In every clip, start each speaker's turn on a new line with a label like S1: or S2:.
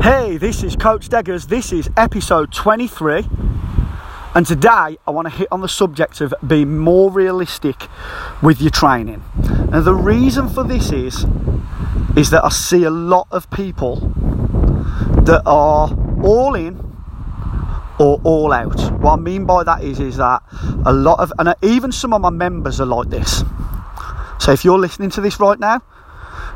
S1: Hey, this is Coach Deggers. This is episode 23. And today I want to hit on the subject of being more realistic with your training. And the reason for this is is that I see a lot of people that are all in or all out. What I mean by that is is that a lot of and even some of my members are like this. So if you're listening to this right now,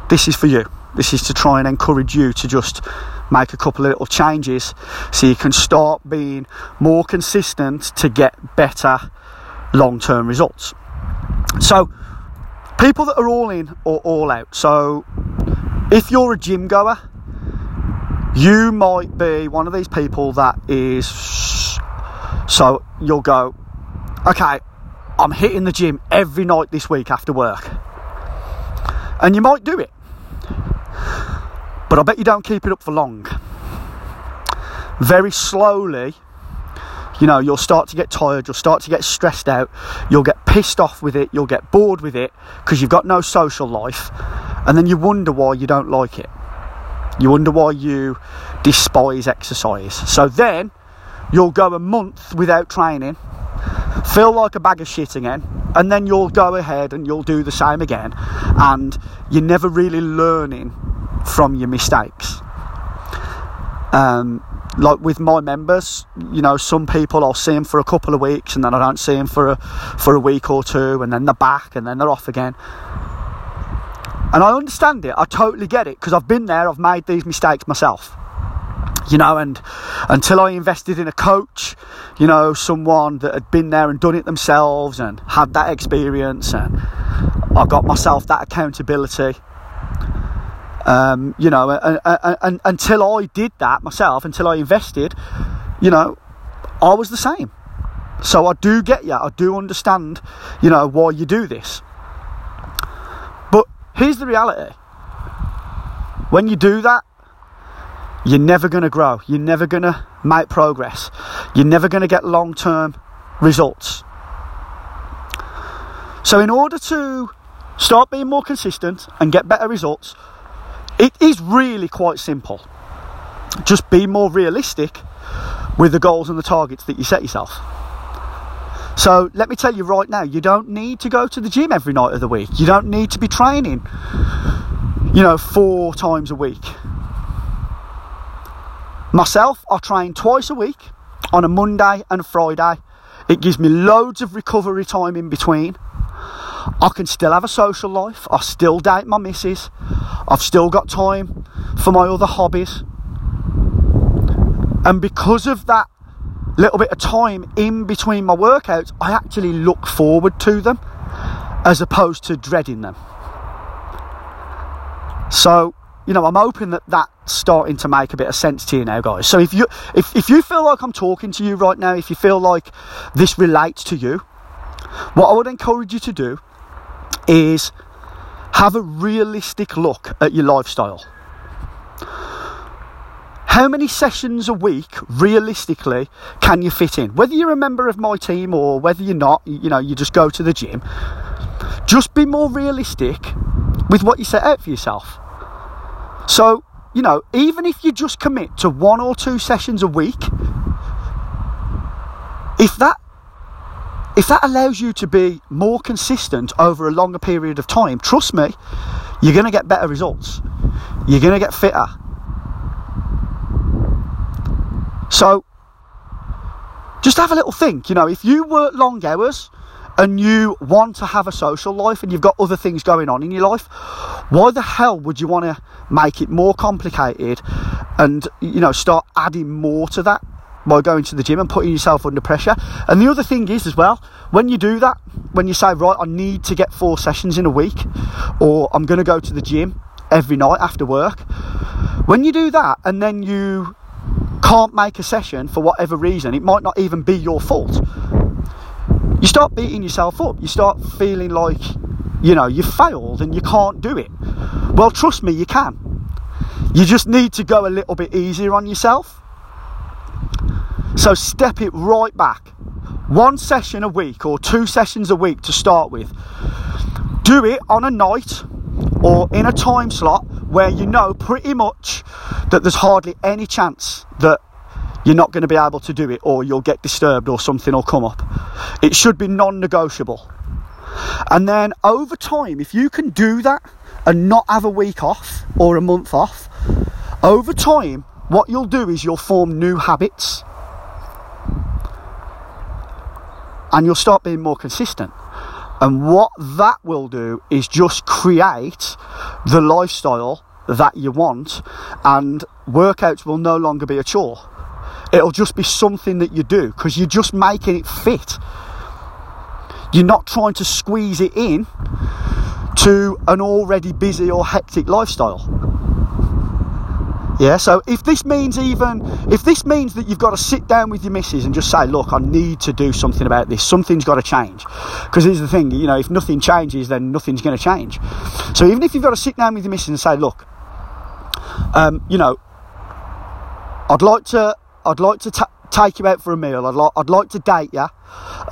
S1: this is for you. This is to try and encourage you to just make a couple of little changes so you can start being more consistent to get better long term results. So, people that are all in or all out. So, if you're a gym goer, you might be one of these people that is so you'll go, okay, I'm hitting the gym every night this week after work. And you might do it. But I bet you don't keep it up for long. Very slowly, you know, you'll start to get tired, you'll start to get stressed out, you'll get pissed off with it, you'll get bored with it because you've got no social life, and then you wonder why you don't like it. You wonder why you despise exercise. So then you'll go a month without training, feel like a bag of shit again, and then you'll go ahead and you'll do the same again, and you're never really learning from your mistakes. Um, like with my members, you know, some people I'll see them for a couple of weeks and then I don't see them for a, for a week or two and then they're back and then they're off again. And I understand it, I totally get it because I've been there, I've made these mistakes myself. You know, and until I invested in a coach, you know, someone that had been there and done it themselves and had that experience, and I got myself that accountability um, you know, and, and, and, until I did that myself, until I invested, you know, I was the same. So I do get you. I do understand, you know, why you do this. But here's the reality. When you do that, you're never going to grow. You're never going to make progress. You're never going to get long term results. So, in order to start being more consistent and get better results, it is really quite simple. Just be more realistic with the goals and the targets that you set yourself. So let me tell you right now, you don't need to go to the gym every night of the week. You don't need to be training, you know, four times a week. Myself, I train twice a week on a Monday and a Friday. It gives me loads of recovery time in between. I can still have a social life. I still date my missus. I've still got time for my other hobbies. And because of that little bit of time in between my workouts, I actually look forward to them as opposed to dreading them. So, you know, I'm hoping that that's starting to make a bit of sense to you now, guys. So if you if, if you feel like I'm talking to you right now, if you feel like this relates to you, what I would encourage you to do is have a realistic look at your lifestyle. How many sessions a week, realistically, can you fit in? Whether you're a member of my team or whether you're not, you know, you just go to the gym. Just be more realistic with what you set out for yourself. So, you know, even if you just commit to one or two sessions a week, if that if that allows you to be more consistent over a longer period of time, trust me, you're going to get better results. You're going to get fitter. So, just have a little think. You know, if you work long hours and you want to have a social life and you've got other things going on in your life, why the hell would you want to make it more complicated and, you know, start adding more to that? By going to the gym and putting yourself under pressure. And the other thing is, as well, when you do that, when you say, right, I need to get four sessions in a week, or I'm going to go to the gym every night after work, when you do that and then you can't make a session for whatever reason, it might not even be your fault. You start beating yourself up. You start feeling like, you know, you failed and you can't do it. Well, trust me, you can. You just need to go a little bit easier on yourself so step it right back. One session a week or two sessions a week to start with. Do it on a night or in a time slot where you know pretty much that there's hardly any chance that you're not going to be able to do it or you'll get disturbed or something will come up. It should be non negotiable. And then over time, if you can do that and not have a week off or a month off, over time, what you'll do is you'll form new habits and you'll start being more consistent. And what that will do is just create the lifestyle that you want, and workouts will no longer be a chore. It'll just be something that you do because you're just making it fit. You're not trying to squeeze it in to an already busy or hectic lifestyle. Yeah, so if this means even if this means that you've got to sit down with your missus and just say, look, I need to do something about this. Something's got to change. Because here's the thing, you know, if nothing changes, then nothing's going to change. So even if you've got to sit down with your missus and say, look, um, you know, I'd like to, I'd like to ta- take you out for a meal. I'd like, I'd like to date you.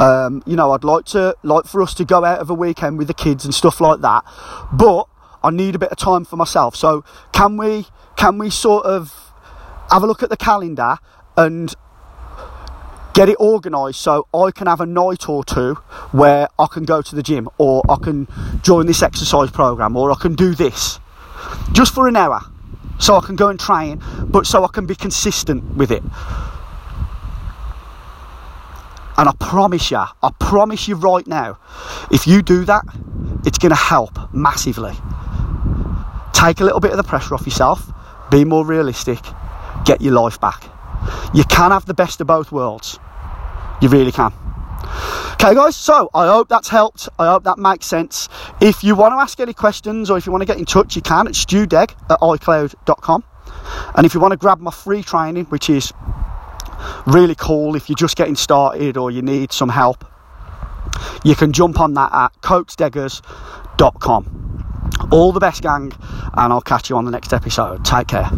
S1: Um, you know, I'd like to, like for us to go out of a weekend with the kids and stuff like that. But I need a bit of time for myself. So can we can we sort of have a look at the calendar and get it organised so I can have a night or two where I can go to the gym or I can join this exercise program or I can do this just for an hour so I can go and train but so I can be consistent with it. And I promise you, I promise you right now, if you do that, it's going to help massively take a little bit of the pressure off yourself, be more realistic, get your life back. You can have the best of both worlds. You really can. Okay, guys, so I hope that's helped. I hope that makes sense. If you want to ask any questions or if you want to get in touch, you can at stewdeg at icloud.com. And if you want to grab my free training, which is really cool if you're just getting started or you need some help, you can jump on that at coachdeggers.com. All the best, gang, and I'll catch you on the next episode. Take care.